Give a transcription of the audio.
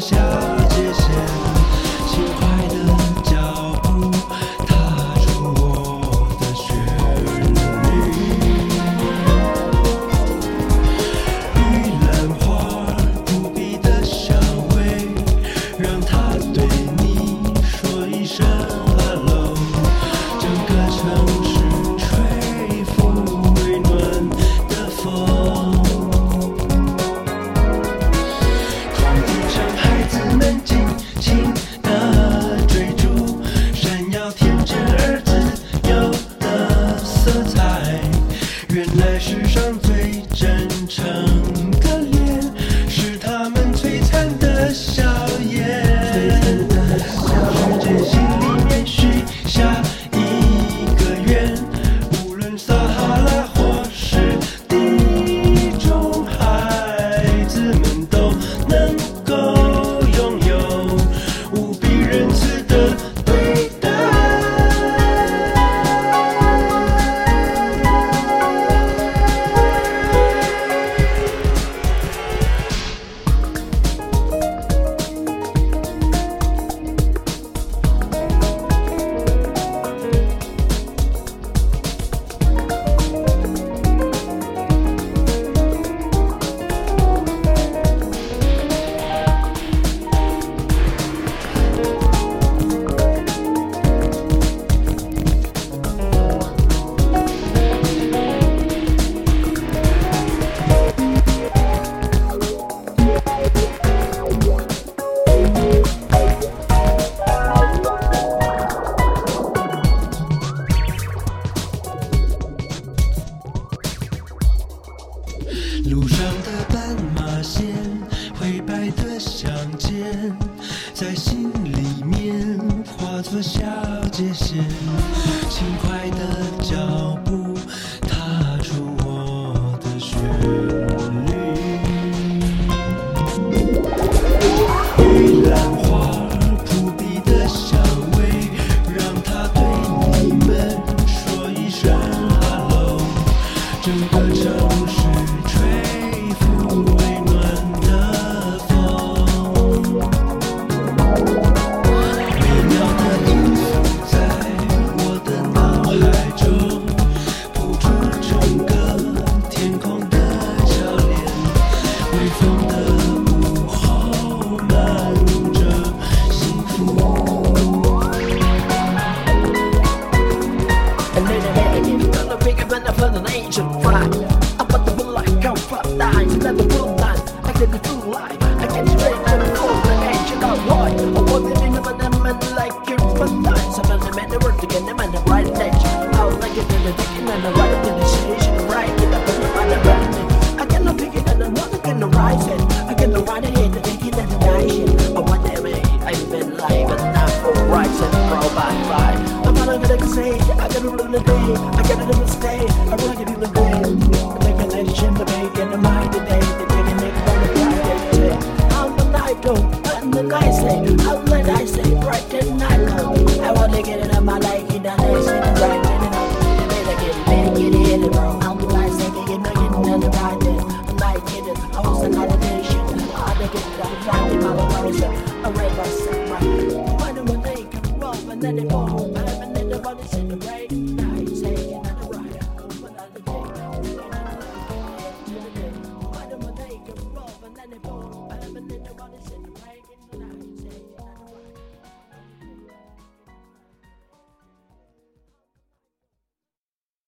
show. say, I got a little day, I got a little stay, I really get a little day. Like a lady in the bank and the mind today, the day they make fun of Friday. How will I go? What will I say? How will I say? Right at night go. I want to get it on my life, you know, I see the right to get it, get it in the wrong. How will I say? Get it, get it on the right and I get. I was a lot of nation. I think it's a lot of my life. I read myself.